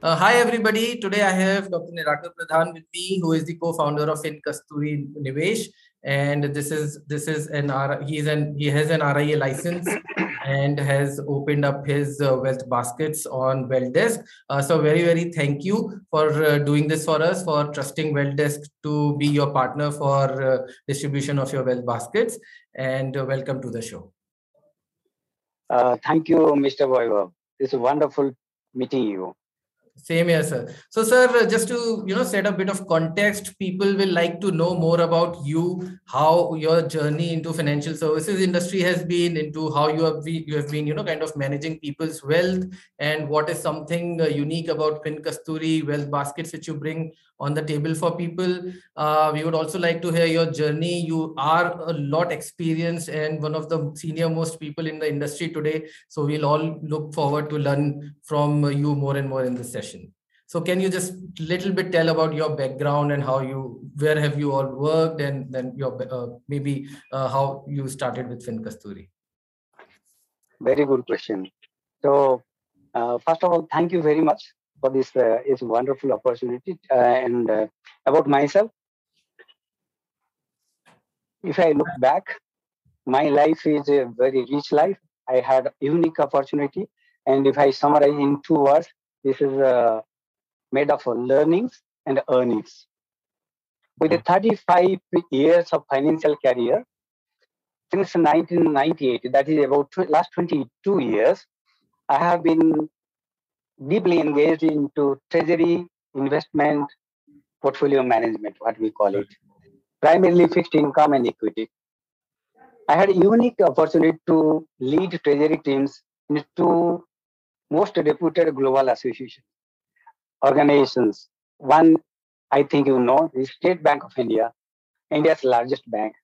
Uh, hi, everybody. Today I have Dr. Nirakar Pradhan with me, who is the co-founder of FinKasturi Nivesh. And this is this is an he is an he has an RIA license and has opened up his uh, wealth baskets on WealthDesk. Uh, so very very thank you for uh, doing this for us for trusting WealthDesk to be your partner for uh, distribution of your wealth baskets. And uh, welcome to the show. thank you, Mr. Vaibhav. It's wonderful meeting you. Same here, sir. So, sir, just to you know set a bit of context, people will like to know more about you, how your journey into financial services industry has been, into how you have you have been you know kind of managing people's wealth, and what is something uh, unique about FinKasturi Wealth Baskets which you bring on the table for people. Uh, we would also like to hear your journey. You are a lot experienced and one of the senior most people in the industry today. So we'll all look forward to learn from you more and more in this session. So can you just little bit tell about your background and how you, where have you all worked and then your, uh, maybe uh, how you started with FinKasturi? Very good question. So uh, first of all, thank you very much for this uh, is wonderful opportunity. Uh, and uh, about myself, if I look back, my life is a very rich life. I had unique opportunity. And if I summarize in two words, this is uh, made of learnings and earnings. With 35 years of financial career, since 1998, that is about last 22 years, I have been deeply engaged into treasury, investment, portfolio management, what we call it, primarily fixed income and equity. I had a unique opportunity to lead treasury teams in two most reputed global associations, organizations. One, I think you know, the State Bank of India, India's largest bank.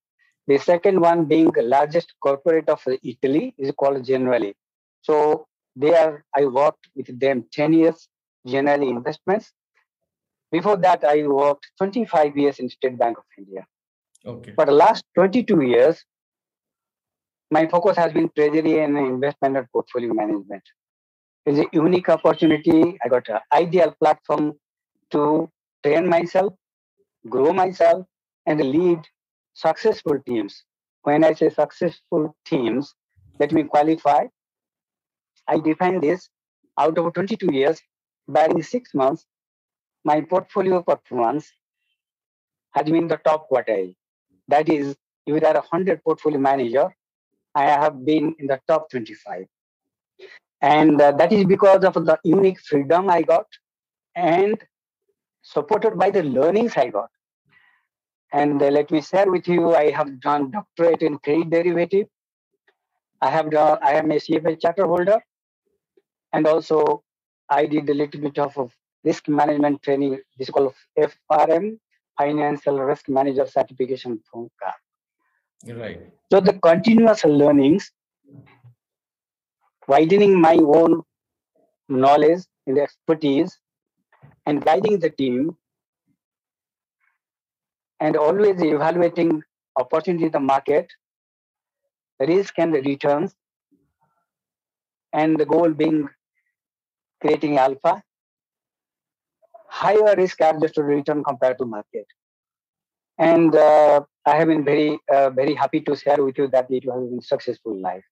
The second one being the largest corporate of Italy is called Generali. So there, I worked with them 10 years, Generali Investments. Before that, I worked 25 years in State Bank of India. Okay. For the last 22 years, my focus has been treasury and investment and portfolio management. It's a unique opportunity. I got an ideal platform to train myself, grow myself, and lead successful teams. When I say successful teams, let me qualify. I define this out of 22 years, barring six months, my portfolio performance has been the top quartile. That is, if there are 100 portfolio manager, I have been in the top 25. And uh, that is because of the unique freedom I got and supported by the learnings I got. And uh, let me share with you, I have done doctorate in credit derivative. I have done, I am a CFA charter holder. And also, I did a little bit of, risk management training. This is called FRM, Financial Risk Manager Certification from GARP. Right. So the continuous learnings, widening my own knowledge and expertise, and guiding the team, and always evaluating opportunity in the market, risk and returns, and the goal being creating alpha, higher risk adjusted return compared to market. And uh, I have been very, uh, very happy to share with you that it has been successful life.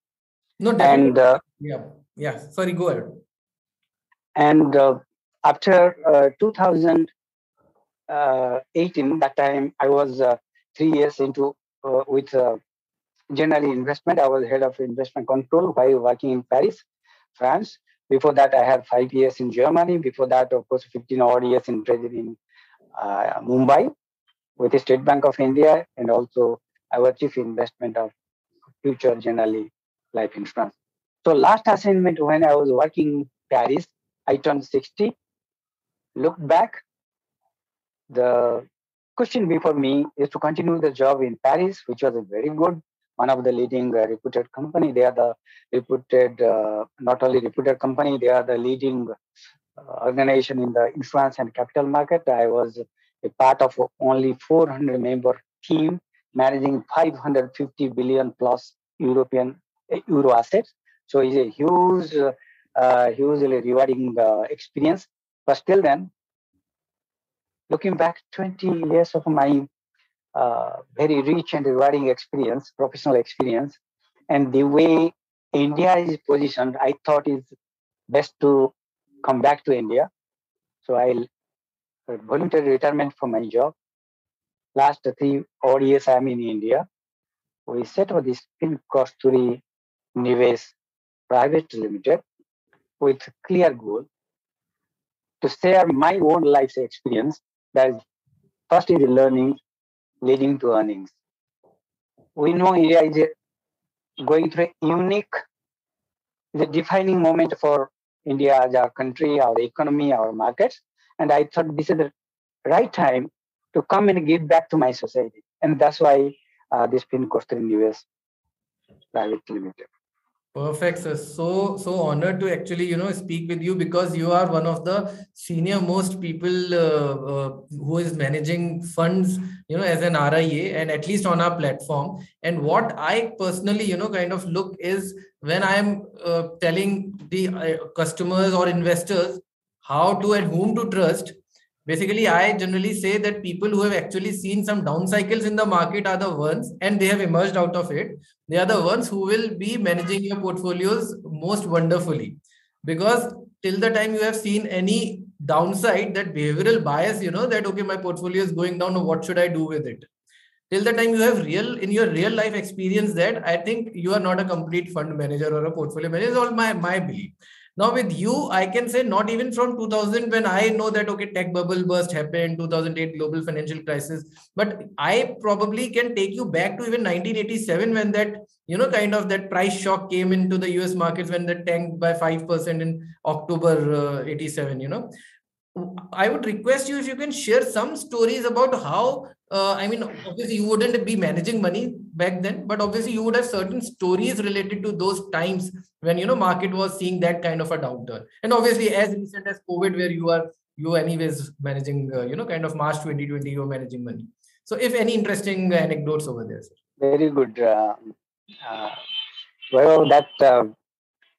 No, definitely. and uh, yeah, yeah. Sorry, go ahead. And uh, after uh, 2018, uh, that time I was three years into with Generali Investment. I was head of investment control while working in Paris, France. Before that, I had five years in Germany. Before that, of course, 15 odd years in treasury in uh, Mumbai with the State Bank of India. And also, I was chief investment of Future Generali Life Insurance. So last assignment when I was working in Paris, I turned 60. Looked back, the question before me is to continue the job in Paris, which was a very good one of the leading uh, reputed company. They are the reputed, uh, not only reputed company, they are the leading uh, organization in the insurance and capital market. I was a part of only 400 member team managing 550 billion plus European uh, euro assets. So it's a huge, uh, hugely rewarding uh, experience. But still then, looking back 20 years of my uh, Uh, very rich and rewarding experience, professional experience, and the way India is positioned, I thought it's best to come back to India. So I uh, voluntary retirement from my job. Last three odd years I'm in India. We set up this Pin Kasturi Nivesh Private Limited with clear goal to share my own life's experience. That is, first is learning, leading to earnings. We know India is going through a unique, the defining moment for India as our country, our economy, our markets. And I thought this is the right time to come and give back to my society. And that's why uh, this FinKasturi Nivesh Private Limited. Perfect, sir. So, so honored to actually, you know, speak with you because you are one of the senior most people uh, uh, who is managing funds, you know, as an RIA and at least on our platform. And what I personally, you know, kind of look is when I'm uh, telling the uh, customers or investors how to and whom to trust, basically i generally say that people who have actually seen some down cycles in the market are the ones and they have emerged out of it. They are the ones who will be managing your portfolios most wonderfully. Because till the time you have seen any downside that behavioral bias you know that okay my portfolio is going down what should i do with it? Till the time you have real in your real life experience that i think you are not a complete fund manager or a portfolio manager is all my my belief now with you, I can say not even from 2000 when I know that okay, tech bubble burst happened, 2008 global financial crisis, but I probably can take you back to even 1987 when that you know kind of that price shock came into the US markets when that tanked by 5% in October uh, 87, you know. I would request you if you can share some stories about how uh, I mean, obviously you wouldn't be managing money back then, but obviously you would have certain stories related to those times when you know market was seeing that kind of a downturn. And obviously, as recent as COVID, where you are you anyways managing, uh, you know, kind of March 2020, you're managing money. So, if any interesting anecdotes over there, sir. Very good. Uh, uh well, that uh,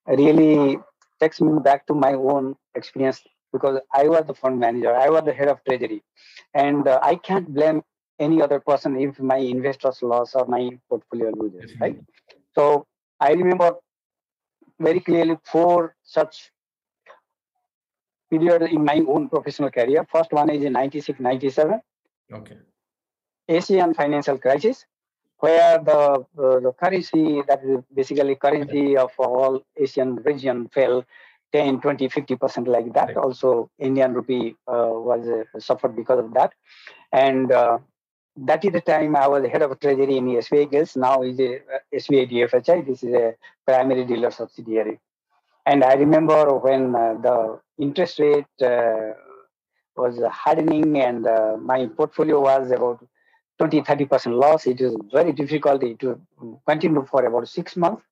really takes me back to my own experience because I was the fund manager, I was the head of treasury, and uh, I can't blame any other person if my investors loss or my portfolio loses, mm-hmm. right? So I remember very clearly four such periods in my own professional career. First one is in 96, 97. Okay. Asian financial crisis, where the, uh, the currency, that is basically currency of all Asian region fell 10, 20, 50% like that. Right. Also, Indian rupee uh, was uh, suffered because of that. And uh, that is the time I was head of treasury in SBI Gilts. Now is a uh, SBI DFHI. This is a primary dealer subsidiary. And I remember when uh, the interest rate uh, was hardening and my portfolio was about 20, 30% loss. It was very difficult to continue for about six months.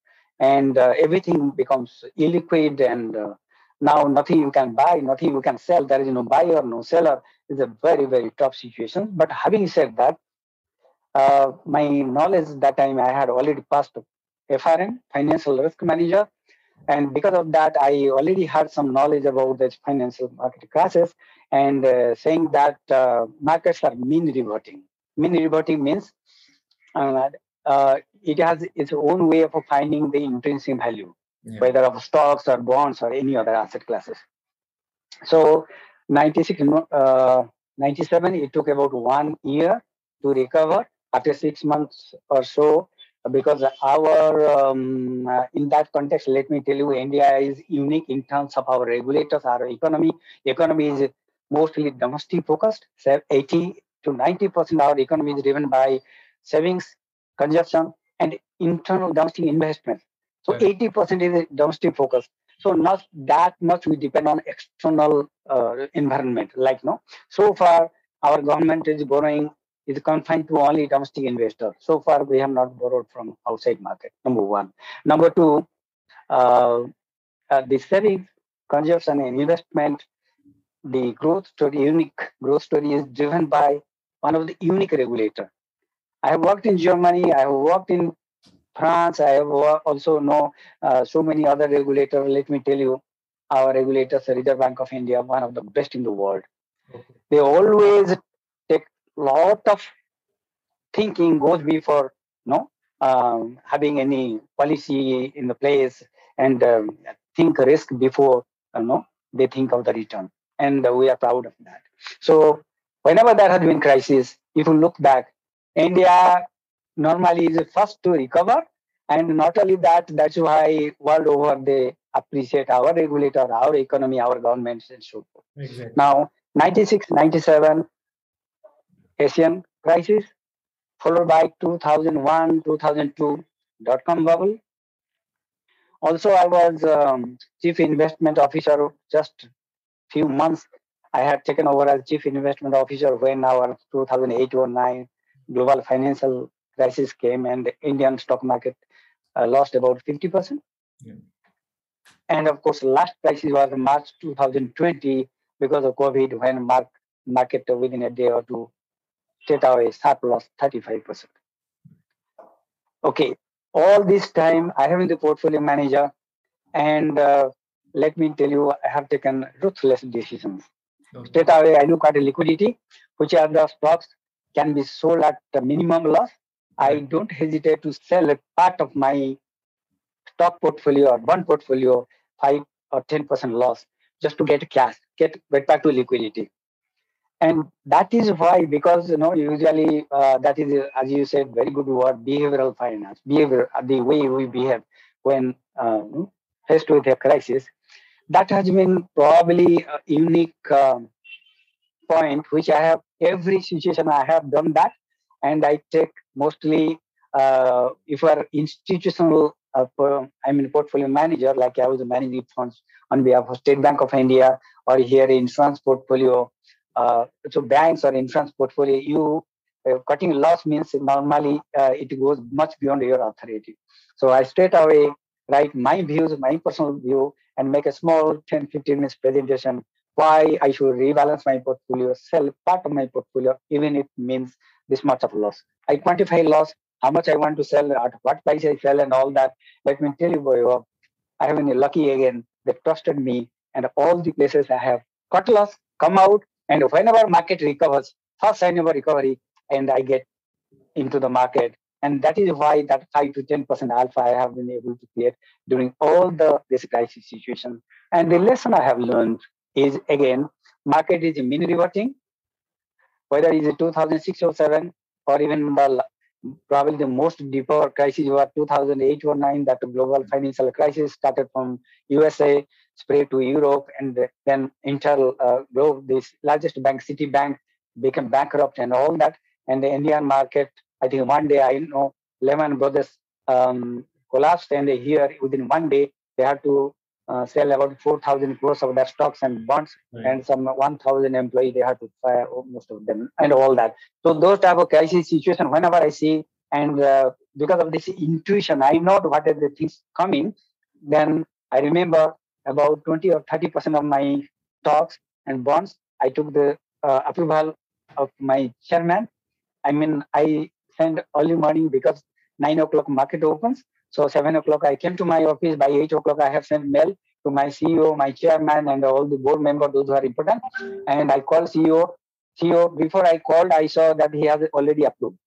And uh, everything becomes illiquid and uh, now nothing you can buy, nothing you can sell. There is no buyer, no seller. It's a very, very tough situation. But having said that, uh, my knowledge that time I had already passed FRM, Financial Risk Manager. And because of that, I already had some knowledge about the financial market crashes and uh, saying that uh, markets are mean reverting. Mean reverting means uh, uh, it has its own way of finding the intrinsic value yeah. whether of stocks or bonds or any other asset classes. So 96, uh, 97, it took about one year to recover after six months or so because our um, uh, in that context let me tell you india is unique in terms of our regulators our economy economy is mostly domestic focused 80 to 90 percent of our economy is driven by savings consumption and internal domestic investment so 80% is domestic focus. So not that much we depend on external uh, environment. Like no, so far our government is borrowing is confined to only domestic investor. So far we have not borrowed from outside market. Number one. Number two, uh, uh, the savings, consumption, and investment. The growth story, unique growth story, is driven by one of the unique regulator. I have worked in Germany. I have worked in France, I have also know uh, so many other regulators. Let me tell you, our regulators, the Reserve Bank of India, one of the best in the world. Okay. They always take lot of thinking goes before you know, um, having any policy in the place and um, think risk before you know they think of the return and we are proud of that so whenever there has been crisis if you look back india normally is the first to recover and not only that that's why world over they appreciate our regulator our economy our governments and so forth exactly. now 96 97 asian crisis followed by 2001 2002 dot com bubble also, I was um, chief investment officer just few months. I had taken over as chief investment officer when our 2008 or 9 global financial crisis came and the Indian stock market uh, lost about 50%. Yeah. And of course, last crisis was March 2020 because of COVID when mark, market within a day or two straight away sharp loss 35%. Okay, all this time I have been the portfolio manager, and uh, let me tell you, I have taken ruthless decisions. Okay. Straight away, I look at the liquidity, which are the stocks can be sold at the minimum loss. I don't hesitate to sell a part of my stock portfolio or bond portfolio, five or ten percent loss, just to get cash, get get back to liquidity. And that is why because you know usually uh, that is as you said very good word behavioral finance behavior uh, the way we behave when uh, faced with a crisis. That has been probably a unique um, point which i have every situation i have done that and i take mostly uh, if you are institutional uh, i mean portfolio manager like i was managing funds on behalf of state bank of india or here in insurance portfolio uh, so banks or insurance portfolio, you uh, cutting loss means normally uh, it goes much beyond your authority. So I straight away write my views, my personal view, and make a small 10, 15 minutes presentation why I should rebalance my portfolio, sell part of my portfolio, even if it means this much of loss. I quantify loss, how much I want to sell, at what price I sell, and all that. Let me tell you, boy, I have been lucky again. They trusted me, and all the places I have cut loss, come out, and whenever market recovers, first sign of recovery, and I get into the market. And that is why that 5 to 10% alpha I have been able to create during all the this crisis situation. And the lesson I have learned is again, market is mean reverting, whether it's 2006 or 7 or even probably the most deeper crisis was 2008 or 9 that global financial crisis started from usa spread to europe and then intel uh, globe this largest bank citibank became bankrupt and all that. And the indian market i think one day i know lehman brothers um, collapsed and here within one day they had to uh, sell about 4,000 crores of their stocks and bonds, right. and some 1,000 employees they had to fire most of them, and all that. So those type of crisis situation, whenever I see, and uh, because of this intuition, I know what are the things coming. Then I remember about 20 or 30 percent of my stocks and bonds. I took the uh, approval of my chairman. I mean, I send early morning because nine o'clock market opens. So seven o'clock, I came to my office. By eight o'clock, I have sent mail to my CEO, my chairman, and all the board members, those who are important. And I called CEO. CEO, before I called, I saw that he has already approved.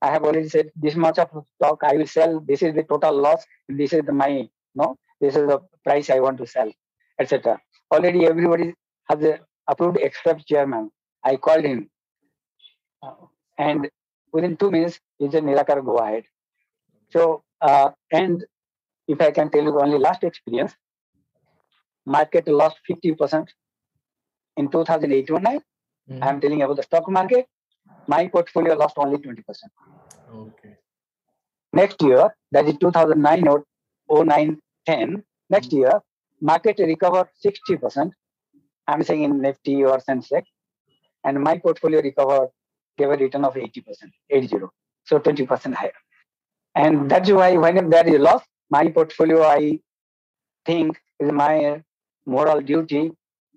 I have already said this much of stock I will sell. This is the total loss. This is the my no. This is the price I want to sell, etc. Already everybody has uh, approved except chairman. I called him, and within two minutes he said, "Nirakar, go ahead." So uh, and if I can tell you only last experience, market lost 50% in 2008 or 9. Mm-hmm. I'm telling you about the stock market. My portfolio lost only 20%. Okay. Next year, that is 2009 or 09, 10, next mm-hmm. year, market recovered 60%. I'm saying in Nifty or Sensex. And my portfolio recovered, gave a return of 80%, 80. So 20% higher. And that's why when there is a loss, my portfolio, I think, is my moral duty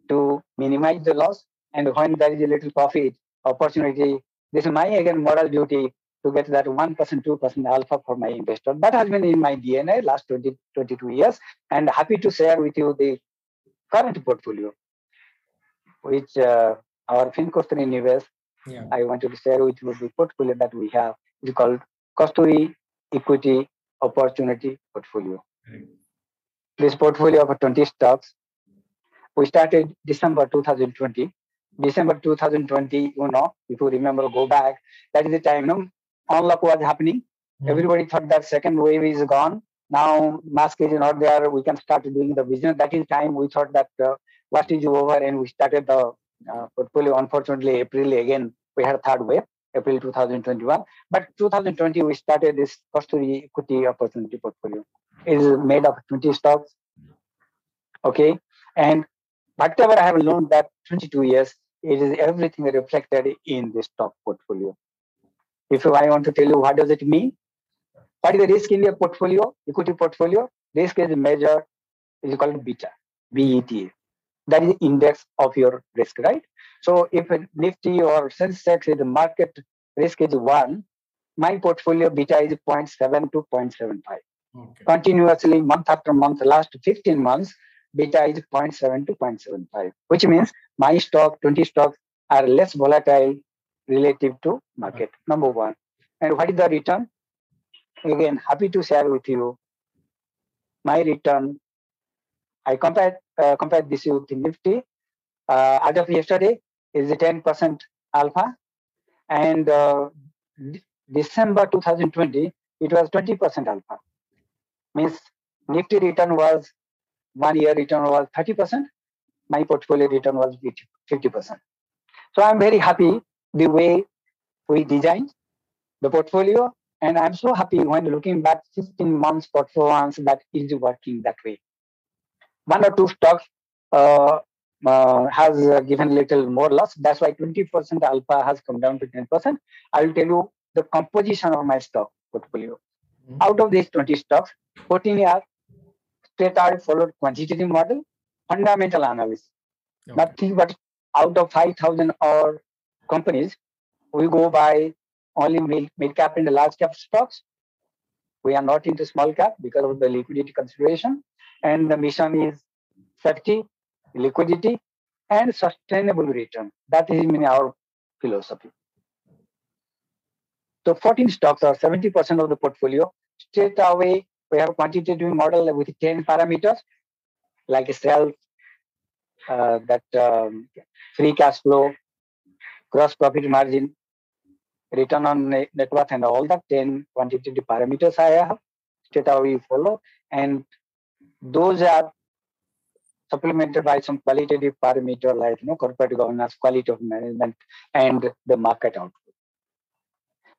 to minimize the loss. And when there is a little profit opportunity, this is my again moral duty to get that 1%, 2% alpha for my investor. That has been in my DNA last 20, 22 years. And happy to share with you the current portfolio, which uh, our FinKasturi Nivesh, yeah. I wanted to share with you the portfolio that we have. It's called Kasturi Equity Opportunity Portfolio. Right. This portfolio of 20 stocks, we started December 2020. December 2020, you know, if you remember, go back, that is the time, you know, unlock was happening. Mm-hmm. Everybody thought that second wave is gone. Now mask is not there. We can start doing the business. That is time we thought that uh, what is over and we started the uh, portfolio. Unfortunately, April again, we had a third wave, April 2021. But 2020, we started this Kasturi equity opportunity portfolio. It is made of 20 stocks. Okay. And whatever I have learned that 22 years, it is everything reflected in this stock portfolio. If I want to tell you what does it mean, what is the risk in your portfolio, equity portfolio? Risk is measured, is called beta, BETA. That is index of your risk, right? So if Nifty or Sensex is the market risk is one, my portfolio beta is 0.7 to 0.75. Okay. Continuously, month after month, last 15 months, beta is 0.7 to 0.75, which means my stock, 20 stocks are less volatile relative to market, number one. And what is the return? Again, happy to share with you my return. I compared, uh, compared this with Nifty. Uh, as of yesterday, is 10% alpha. And uh, December 2020, it was 20% alpha. Means Nifty return was one year return was 30%. My portfolio return was 50%. So I'm very happy the way we designed the portfolio. And I'm so happy when looking back 15 months performance that is working that way. One or two stocks uh, uh, has uh, given little more loss. That's why 20% alpha has come down to 10%. I will tell you the composition of my stock portfolio. Mm-hmm. Out of these 20 stocks, 14 are straight out followed quantitative model, fundamental analysis. Okay. Nothing but out of 5,000 or companies, we go by only mid, mid cap and large cap stocks. We are not into small cap because of the liquidity consideration. And the mission is safety, liquidity, and sustainable return. That is in our philosophy. So 14 stocks are 70% of the portfolio. Straight away, we have quantitative model with 10 parameters, like sales, uh, that um, free cash flow, gross profit margin, return on net worth, and all that 10 quantitative parameters I have. Straight away follow. And those are supplemented by some qualitative parameter like you know, corporate governance, quality of management, and the market output.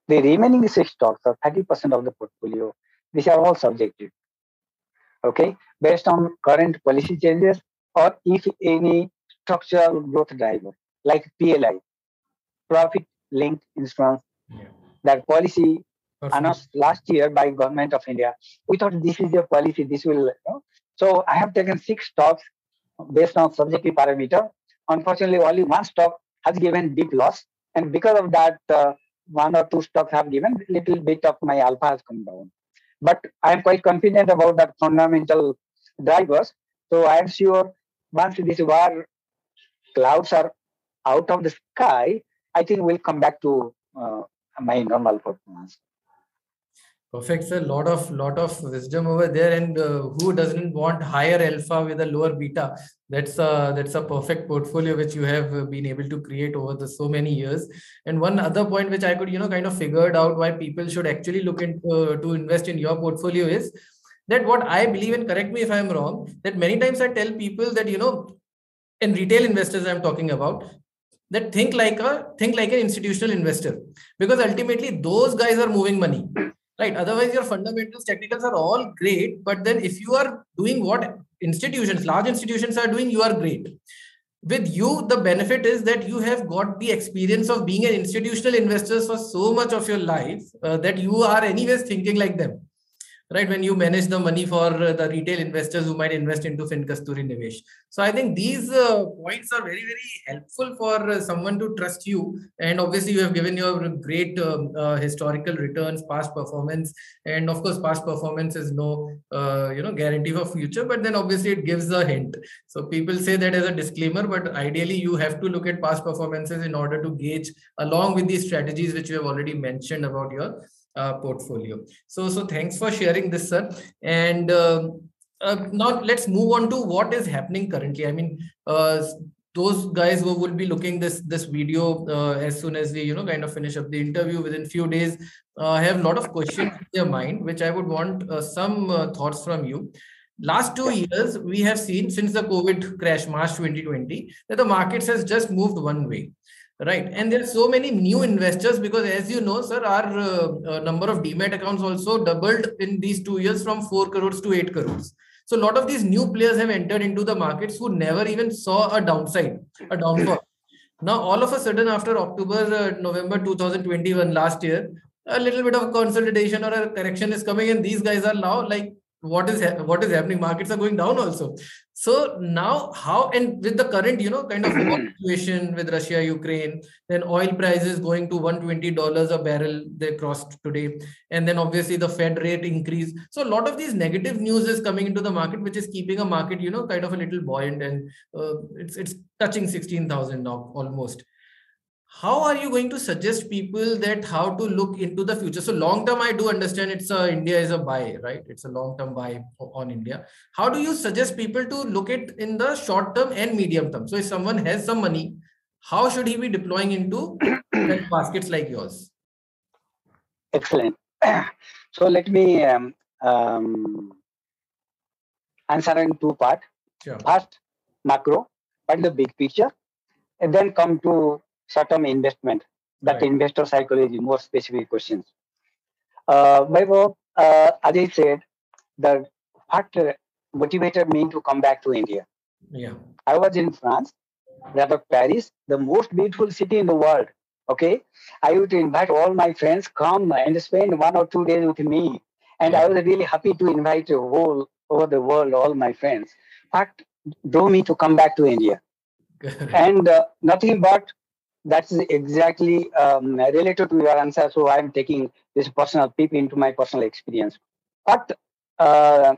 The remaining six stocks are 30% of the portfolio. These are all subjective. Okay, based on current policy changes or if any structural growth driver like PLI, profit linked insurance, yeah. that policy. Announced last year by government of India. We thought this is a policy, this will. You know? So I have taken six stocks based on subjective parameter. Unfortunately, only one stock has given deep loss, and because of that, uh, one or two stocks have given little bit of my alpha has come down. But I am quite confident about that fundamental drivers. So I am sure once these war clouds are out of the sky, I think we'll come back to uh, my normal performance. Perfect, sir. Lot of lot of wisdom over there, and uh, who doesn't want higher alpha with a lower beta? That's a that's a perfect portfolio which you have been able to create over the so many years. And one other point which I could you know kind of figured out why people should actually look into uh, to invest in your portfolio is that what I believe and correct me if I'm wrong. That many times I tell people that you know, in retail investors I'm talking about that think like a think like an institutional investor because ultimately those guys are moving money right. Otherwise your fundamentals technicals are all great. But then if you are doing what institutions large institutions are doing you are great. With you the benefit is that you have got the experience of being an institutional investor for so much of your life uh, that you are anyways thinking like them right? When you manage the money for the retail investors who might invest into FinKasturi Nivesh. So I think these uh, points are very, very helpful for uh, someone to trust you. And obviously, you have given your great um, uh, historical returns, past performance, and of course, past performance is no, uh, you know, guarantee for future. But then obviously, it gives a hint. So people say that as a disclaimer, but ideally, you have to look at past performances in order to gauge along with these strategies which you have already mentioned about your uh, portfolio. So, so thanks for sharing this, sir. And uh, uh, now let's move on to what is happening currently. I mean, uh, those guys who will be looking this this video uh, as soon as we you know kind of finish up the interview within few days uh, have a lot of questions in their mind which i would want uh, some uh, thoughts from you last two years we have seen since the covid crash march 2020 that the markets has just moved one way right. And there's so many new investors because as you know sir our uh, uh, number of demat accounts also doubled in these two years from 4 crores to 8 crores. So a lot of these new players have entered into the markets who never even saw a downside a downfall. Now all of a sudden after october uh, november 2021 last year a little bit of consolidation or a correction is coming and these guys are now like what is what is happening? Markets are going down also. So now how and with the current you know kind of situation with russia ukraine then oil prices going to 120 dollars a barrel they crossed today. And then obviously the fed rate increase. So a lot of these negative news is coming into the market which is keeping a market you know kind of a little buoyant. And uh, it's it's touching 16000 now almost how are you going to suggest people that how to look into the future? So long term i do understand it's a india is a buy right? It's a long term buy on india. How do you suggest people to look at in the short term and medium term? So if someone has some money how should he be deploying into baskets like yours? Excellent. So let me um, um, answer in two part. Sure. first macro and the big picture. And then come to short-term investment, that right. investor psychology, more specific questions. Uh, uh, as I said, the what motivated me to come back to India. Yeah. I was in France, of Paris, the most beautiful city in the world. Okay. I would invite all my friends come and spend one or two days with me. And yeah. I was really happy to invite the whole over the world, all my friends. What drove me to come back to India? and uh, nothing but that's exactly um, related to your answer. So I'm taking this personal peep into my personal experience. But, uh,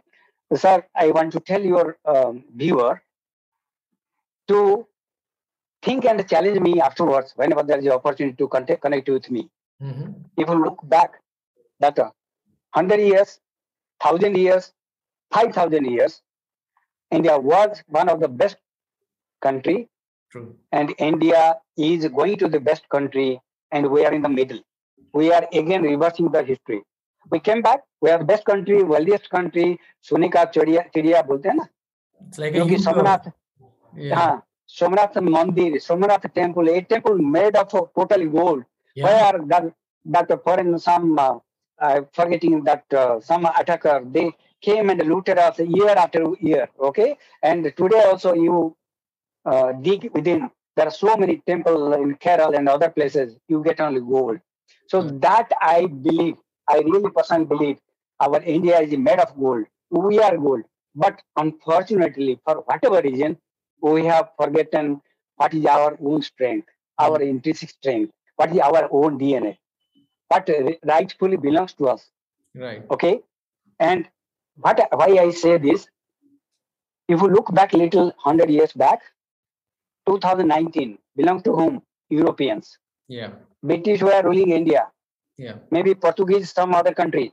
sir, I want to tell your um, viewer to think and challenge me afterwards whenever there is an opportunity to contact, connect with me. Mm-hmm. If you look back, that uh, 100 years, 1000 years, 5000 years, India was one of the best country True. And India is going to the best country, and we are in the middle. We are again reversing the history. We came back. We are the best country, wealthiest country. सोने का चिड़िया चिड़िया बोलते हैं ना क्योंकि सोमनाथ हाँ सोमनाथ मंदिर Somnath temple a temple made of total gold yeah. where that that foreign some uh, uh, forgetting that uh, some attacker they came and looted us year after year okay and today also you uh, dig within. There are so many temples in Kerala and other places. You get only gold. So hmm. that I believe, I really personally believe, our India is made of gold. We are gold, but unfortunately, for whatever reason, we have forgotten what is our own strength, our hmm. intrinsic strength, what is our own DNA, what rightfully belongs to us. Right. Okay. And what why I say this? If you look back a little hundred years back, 2019 belongs to whom? Europeans. Yeah. British were ruling India. Yeah. Maybe Portuguese, some other country.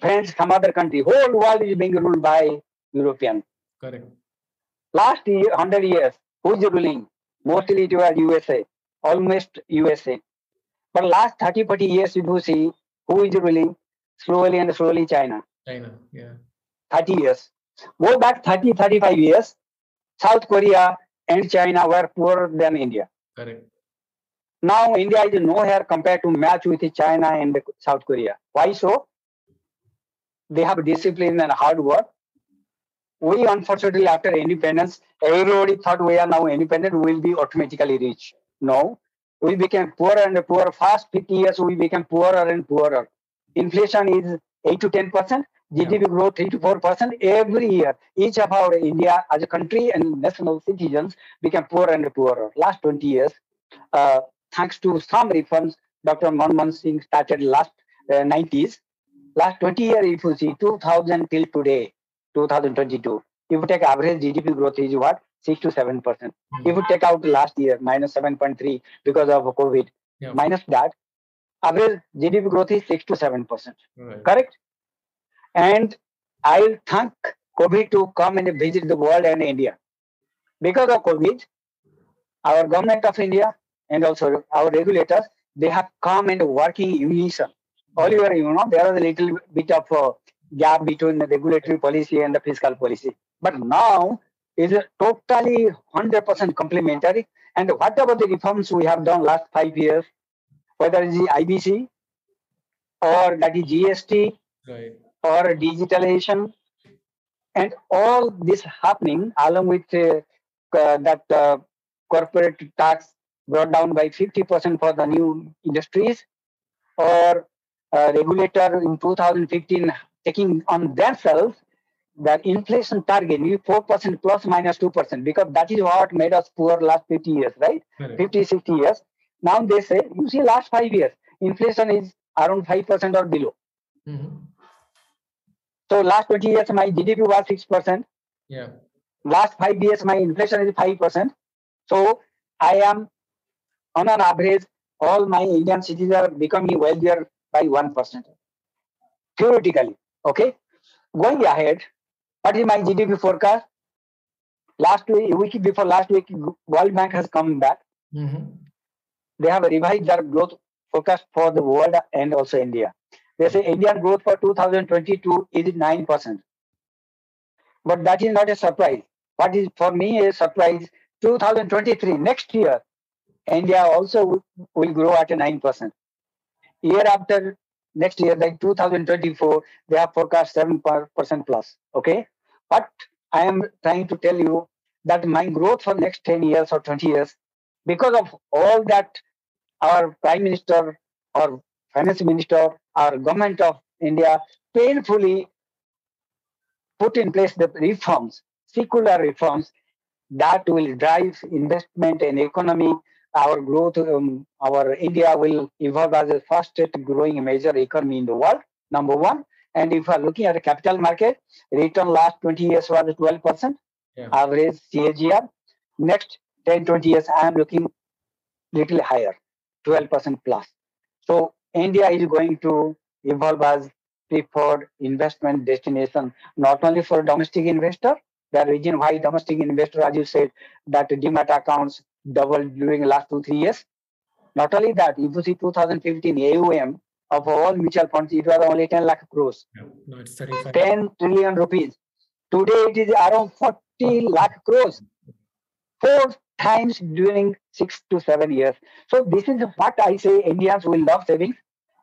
French, some other country. Whole world is being ruled by European. Correct. Last year, 100 years, who is ruling? Mostly it was USA, almost USA. But last 30, 40 years, if you see, who is ruling? Slowly and slowly China. China, yeah. 30 years. Go back 30, 35 years, South Korea, and China were poorer than India. Correct. Now India is nowhere compared to match with China and South Korea. Why so? They have discipline and hard work. We unfortunately after independence, everybody thought we are now independent, we will be automatically rich. No, we became poorer and poorer. Fast 50 years we became poorer and poorer. Inflation is 8 to 10 percent. GDP growth 3 to 4% every year. Each of our India as a country and national citizens became poorer and poorer. Last 20 years, uh, thanks to some reforms, Dr. Manmohan Singh started last uh, 90s. Last 20 years, if you see 2000 till today, 2022, if you take average GDP growth is what? 6 to 7 percent. Mm-hmm. If you take out last year, minus 7.3 because of COVID, yeah. minus that, average GDP growth is 6 to 7 percent. Right. Correct? And I thank COVID to come and visit the world and India. Because of COVID, our government of India and also our regulators, they have come and working in unison. Earlier, you know, there was a little bit of a gap between the regulatory policy and the fiscal policy. But now is totally 100% complementary. And whatever the reforms we have done last five years, whether it's the IBC or that is GST right. Or digitalization, and all this happening along with uh, uh, that uh, corporate tax brought down by 50% for the new industries, or uh, regulator in 2015 taking on themselves that inflation target is 4% plus minus 2% because that is what made us poor last 50 years, right? 50, 60 years. Now they say, you see, last five years, inflation is around 5% or below. Mm-hmm. So last 20 years, my GDP was 6%. Yeah. Last five years, my inflation is 5%. So I am, on an average, all my Indian cities are becoming wealthier by 1%. Theoretically, okay? Going ahead, what is my GDP forecast? Last week, week before last week, World Bank has come back. Mm-hmm. They have revised their growth forecast for the world and also India. They say Indian growth for 2022 is 9%. But that is not a surprise. What is for me a surprise, 2023, next year, India also will grow at a 9%. Year after next year, like 2024, they have forecast 7% plus. Okay. But I am trying to tell you that my growth for next 10 years or 20 years, because of all that our prime minister or finance minister or government of India painfully put in place the reforms, secular reforms that will drive investment and economy our growth, um, our India will evolve as the fastest growing major economy in the world, number one. And if we are looking at the capital market, return last 20 years was 12%, yeah. average CAGR. Next 10, 20 years, I am looking little higher, 12% plus. So India is going to evolve as preferred investment destination, not only for domestic investor, the reason why domestic investor, as you said, that demat accounts doubled during the last two, three years. Not only that, if you see 2015 AUM of all mutual funds, it was only 10 lakh crores. No, it's 10 trillion rupees. Today it is around 40 lakh crores. Four times during six to seven years. So this is what I say Indians will love savings.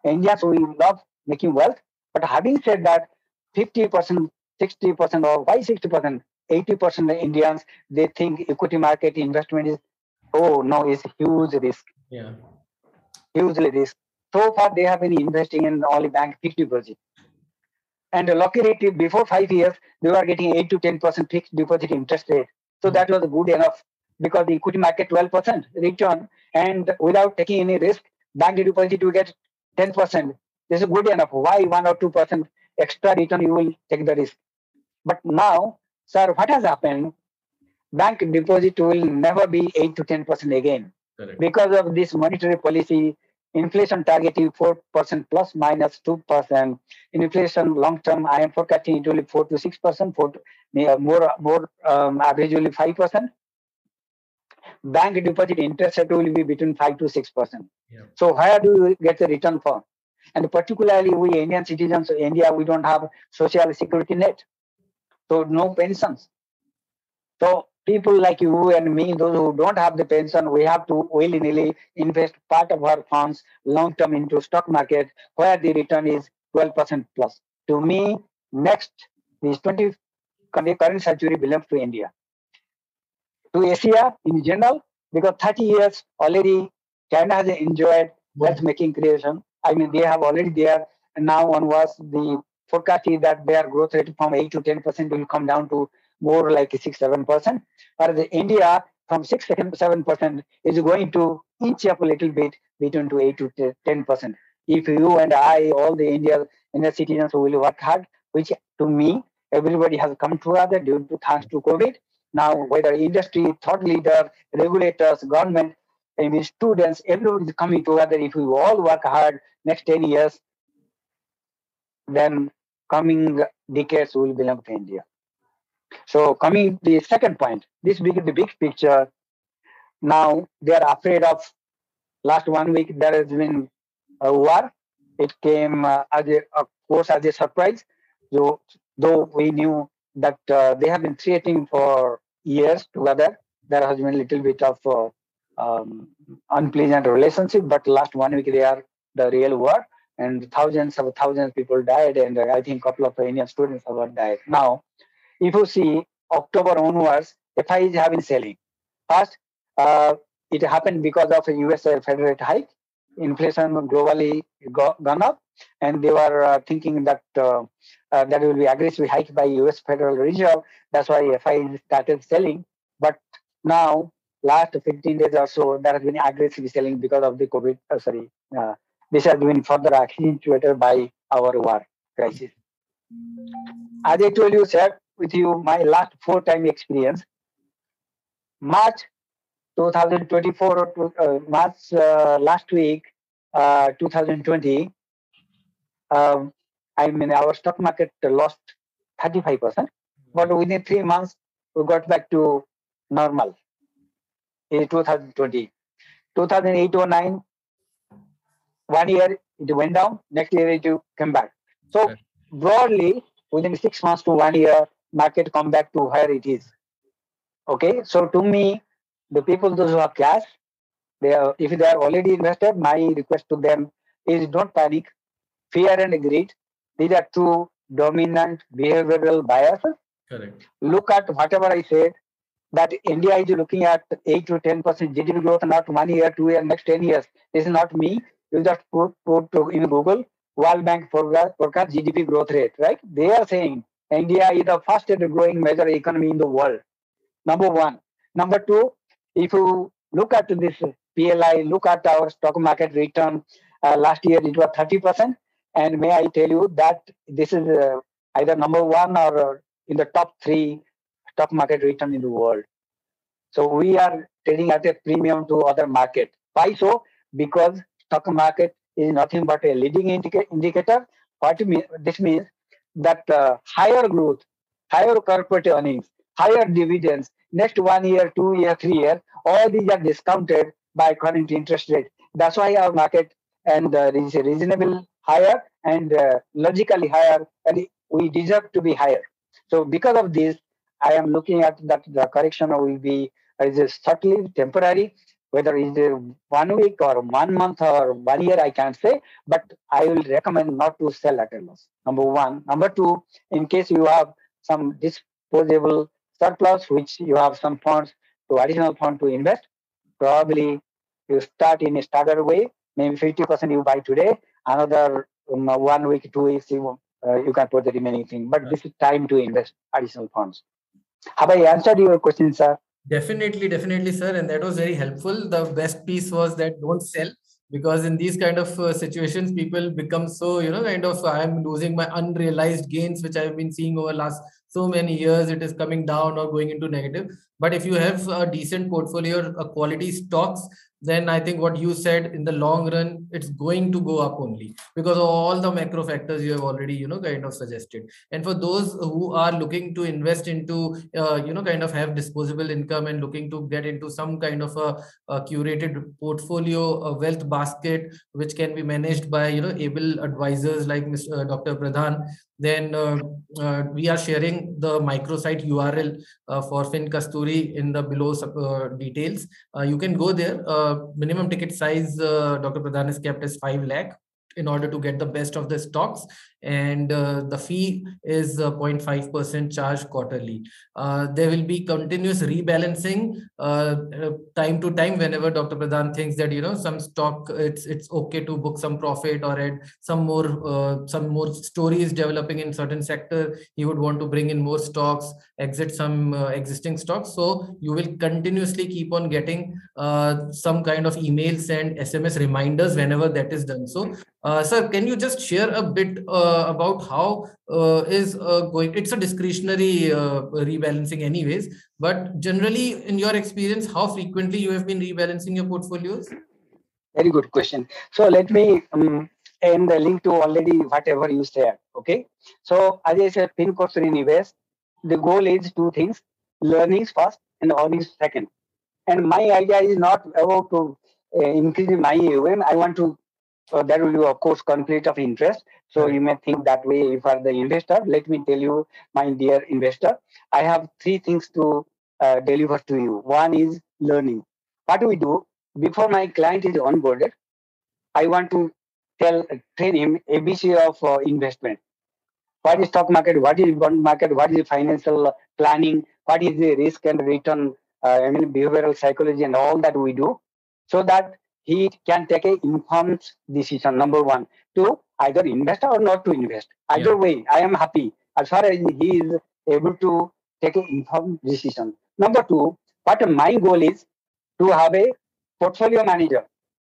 Indians will love making wealth. But having said that, 50%, 60% or why 60%? 80% of Indians, they think equity market investment is oh no, it's huge risk. Yeah. Hugely risk. So far, they have been investing in only bank fixed deposit. And rate before five years, they were getting 8 to 10% fixed deposit interest rate. So that hmm. was good enough because the equity market 12% return and without taking any risk, bank deposit you get 10%. This is good enough. Why 1 or 2% extra return you will take the risk? But now, sir, what has happened? bank deposit will never be 8 to 10% again. Correct. Because of this monetary policy, inflation targeting 4% plus minus 2%. Inflation long term, I am forecasting it will be 4 to 6%, 4 to, more, more um, average will be 5%. Bank deposit interest rate will be between 5 to 6%. Yeah. So, where do you get the return from? And particularly, we Indian citizens, of India, we don't have social security net. So, no pensions. So, people like you and me, those who don't have the pension, we have to willy-nilly invest part of our funds long-term into stock market where the return is 12% plus. To me, next, this 20 current century belongs to India. To Asia in general, because 30 years already China has enjoyed wealth making creation. I mean, they have already there. And now onwards, the forecast is that their growth rate from 8 to 10% will come down to more like 6 7%. Whereas India, from 6 7% is going to inch up a little bit between to 8 to 10%. If you and I, all the India, Indian citizens will work hard, which to me, everybody has come together due to thanks to COVID. Now, whether industry, thought leader, regulators, government, mean, students, everybody is coming together. If we all work hard next 10 years, then coming decades will belong to India. So coming to the second point, this big the big picture. Now they are afraid of. Last one week there has been a war. It came uh, as a, of course as a surprise. So though we knew that uh, they have been threatening for years together, there has been a little bit of uh, um, unpleasant relationship. But last one week they are the real war, and thousands of thousands of people died, and I think a couple of Indian students have died. Now if you see October onwards, FIs have been selling. First, uh, it happened because of a US Fed rate hike. Inflation globally gone up, and they were uh, thinking that uh, uh that will be aggressive hike by US Federal Reserve. That's why FI started selling. But now, last 15 days or so, there has been aggressive selling because of the COVID. Uh, sorry, uh, this has been further accentuated by our war crisis. As I told you, sir, with you my last four time experience. March 2024 or uh, March last week, uh, 2020, um, I mean, our stock market lost 35%, but within three months, we got back to normal in 2020. 2008 or 9, one year it went down, next year it came back. So, broadly, within six months to one year, market come back to where it is. Okay, so to me, the people those who have cash, they are if they are already invested, my request to them is don't panic. Fear and greed, these are two dominant behavioral biases. Correct. Look at whatever I said that India is looking at 8 to 10 percent GDP growth, not one year, two years, next 10 years. This is not me. You just put, put in Google World Bank forecast, forecast GDP growth rate, right? They are saying India is the fastest growing major economy in the world. Number one. Number two, if you look at this PLI, look at our stock market return, uh, last year it was 30%. And may I tell you that this is uh, either number one or uh, in the top three stock market return in the world. So we are trading at a premium to other market. Why so? Because stock market is nothing but a leading indica- indicator. What mean, this means that uh, higher growth, higher corporate earnings, higher dividends, next one year, two year, three year, all these are discounted by current interest rate. That's why our market and uh, reasonable higher and uh, logically higher, and we deserve to be higher. So because of this, I am looking at that the correction will be is certainly temporary whether it's one week or one month or one year, I can't say, but I will recommend not to sell at a loss. Number one. Number two, in case you have some disposable surplus, which you have some funds to additional fund to invest, probably you start in a staggered way. Maybe 50% you buy today, another um, one week, two weeks, you, uh, you can put the remaining thing. But this is time to invest additional funds. Have I answered your question, sir? Definitely, definitely, sir. And that was very helpful. The best piece was that don't sell because in these kind of uh, situations, people become so, you know, kind of, I'm losing my unrealized gains, which I've been seeing over last so many years. It is coming down or going into negative. But if you have a decent portfolio, a quality stocks, then I think what you said in the long run, it's going to go up only because of all the macro factors you have already, you know, kind of suggested. And for those who are looking to invest into, uh, you know, kind of have disposable income and looking to get into some kind of a, a curated portfolio, a wealth basket, which can be managed by, you know, able advisors like Mr. Uh, Dr. Pradhan, then uh, uh, we are sharing the microsite URL uh, for FinKasturi in the below uh, details. Uh, you can go there. Uh, minimum ticket size, Dr. Pradhan is kept as 5 lakh in order to get the best of the stocks and uh, the fee is 0.5% charge quarterly. Uh, there will be continuous rebalancing uh, time to time whenever Dr. Pradhan thinks that you know some stock it's it's okay to book some profit or add some more some more stories developing in certain sector. He would want to bring in more stocks, exit some existing stocks. So you will continuously keep on getting some kind of emails and SMS reminders whenever that is done. So, uh, sir, can you just share a bit uh, about how uh, is uh, going? It's a discretionary uh, rebalancing, anyways. But generally, in your experience, how frequently you have been rebalancing your portfolios? Very good question. So let me um, end the link to already whatever you said. Okay. So as I said, FinKasturi Nivesh. The goal is two things: learnings first and earnings second. And my idea is not about to uh, increase my AUM. I want to, uh, that will be, of course, conflict of interest. So you may think that way for the investor. Let me tell you, my dear investor, I have three things to uh, deliver to you. One is learning. What do we do? Before my client is onboarded, I want to tell train him ABC of uh, investment. What is stock market? What is bond market? What is financial planning? What is the risk and return uh, I mean, behavioral psychology and all that we do, so that he can take a informed decision. Number one, to either invest or not to invest. Either yeah. way, I am happy as far as he is able to take an informed decision. Number two, what my goal is to have a portfolio manager,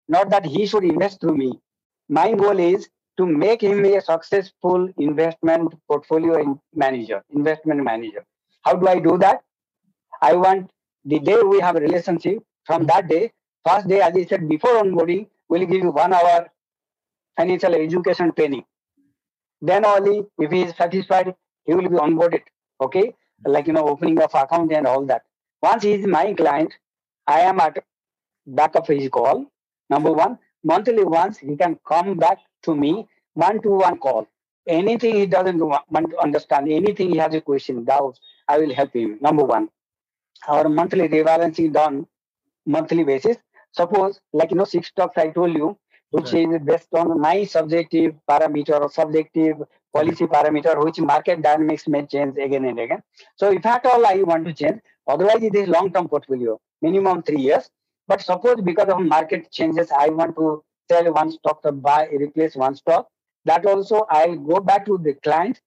not that he should invest through me. My goal is to make him a successful investment portfolio manager, investment manager. How do I do that? I want the day we have a relationship, from that day, first day, as I said before onboarding, we'll give you one hour financial education training. Then only, if he is satisfied, he will be onboarded. Okay, like you know, opening of account and all that. Once he is my client, I am at back of his call. Number one, monthly once he can come back to me one to one call. Anything he doesn't want to understand, anything he has a question, doubts, I will help him. Number one our monthly rebalancing done monthly basis. Suppose, like you know, six stocks I told you, which right. is based on my subjective parameter or subjective policy parameter, which market dynamics may change again and again. So, if at all I want to change, otherwise it is long-term portfolio, minimum three years. But suppose because of market changes, I want to sell one stock to buy, replace one stock. That also I'll go back to the client,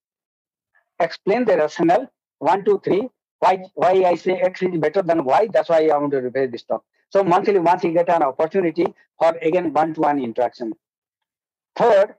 explain the rationale, one, two, three, why why I say X is better than Y. That's why I want to replace this stock. So monthly, once you get an opportunity for again one-to-one interaction. Third,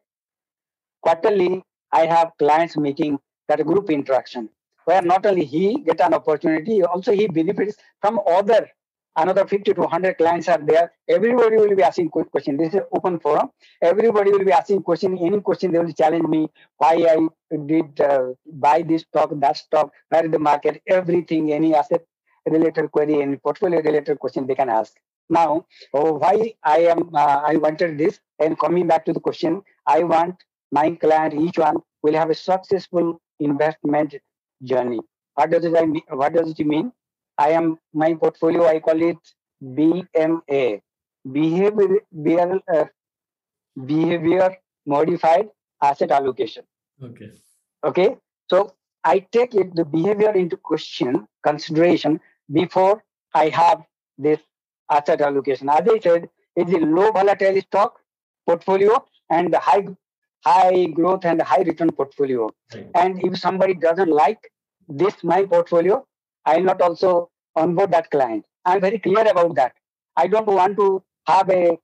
quarterly, I have clients meeting that group interaction where not only he get an opportunity, also he benefits from other another 50 to 100 clients are there. Everybody will be asking quick question. This is open forum. Everybody will be asking question. Any question they will challenge me why I did uh, buy this stock, that stock, where the market, everything, any asset related query, any portfolio related question they can ask. Now, oh, why I am uh, I wanted this and coming back to the question, I want my client each one will have a successful investment journey. What does it mean? What does it mean? I am my portfolio. I call it BMA, behavior uh, behavior modified asset allocation. Okay. Okay. So I take it the behavior into question consideration before I have this asset allocation. As I said, it's a low volatile stock portfolio and the high high growth and high return portfolio. Right. And if somebody doesn't like this my portfolio, I'll not also onboard that client. I'm very clear about that. I don't want to have a,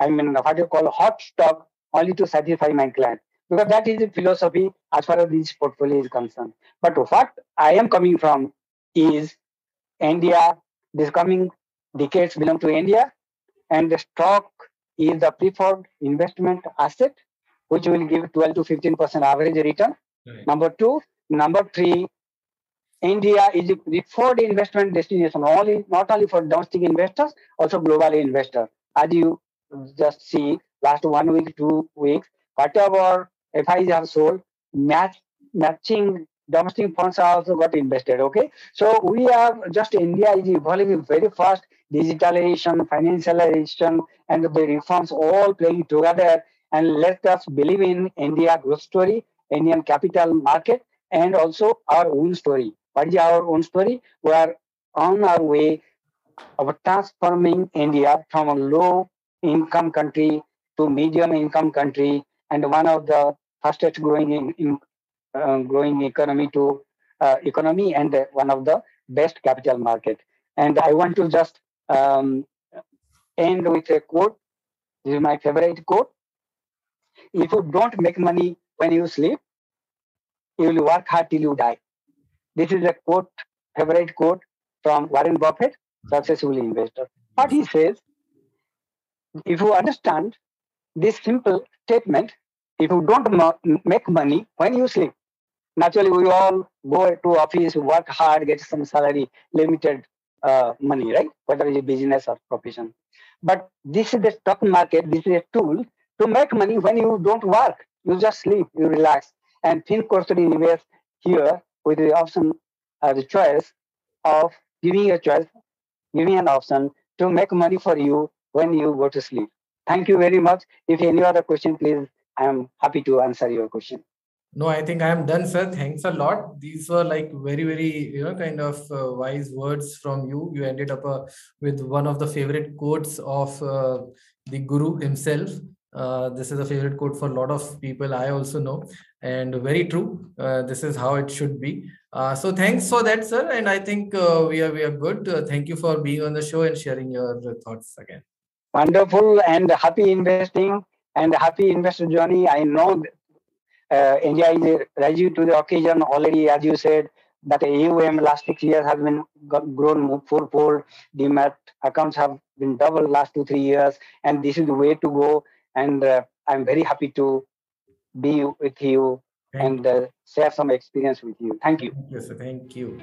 I mean, what you call hot stock only to satisfy my client because that is the philosophy as far as this portfolio is concerned. But what I am coming from is India. This coming decades belong to India, and the stock is the preferred investment asset, which will give 12 to 15 percent average return. Right. Number two, number three, India is a preferred investment destination, only not only for domestic investors, also global investors. As you just see, last one week, two weeks, whatever FIs have sold, match, matching domestic funds are also got invested. Okay, so we have just India is evolving very fast. Digitalization, financialization, and the reforms all playing together. And let us believe in India growth story Indian capital market and also our own story. What is our own story? We are on our way of transforming India from a low income country to medium income country and one of the fastest growing in, in growing economy to uh, economy and one of the best capital market. And I want to just um, end with a quote. This is my favorite quote. If you don't make money when you sleep, you will work hard till you die. This is a quote, favorite quote from Warren Buffett, successful investor. What he says, if you understand this simple statement, if you don't make money when you sleep, naturally we all go to office, work hard, get some salary, limited uh, money, right? Whether it's business or profession. But this is the stock market. This is a tool to make money when you don't work. You just sleep, you relax. And think FinKasturi Nivesh here with the option, uh, the choice of giving a choice, giving an option to make money for you when you go to sleep. Thank you very much. If any other question, please, I am happy to answer your question. No, I think I am done, sir. Thanks a lot. These were like very, very, you know, kind of uh, wise words from you. You ended up uh, with one of the favorite quotes of uh, the Guru himself. Uh, this is a favorite quote for a lot of people. I also know, and very true. Uh, this is how it should be. Uh, so thanks for that, sir. And I think we are we are good. thank you for being on the show and sharing your thoughts again. Wonderful and happy investing and happy investor journey. I know uh, India is rising to the occasion already, as you said, that AUM last six years has been grown fourfold. Demat accounts have been double last two, three years. And this is the way to go. And uh, I'm very happy to be with you Thank and uh, share some experience with you. Thank you. Yes. Sir. Thank you.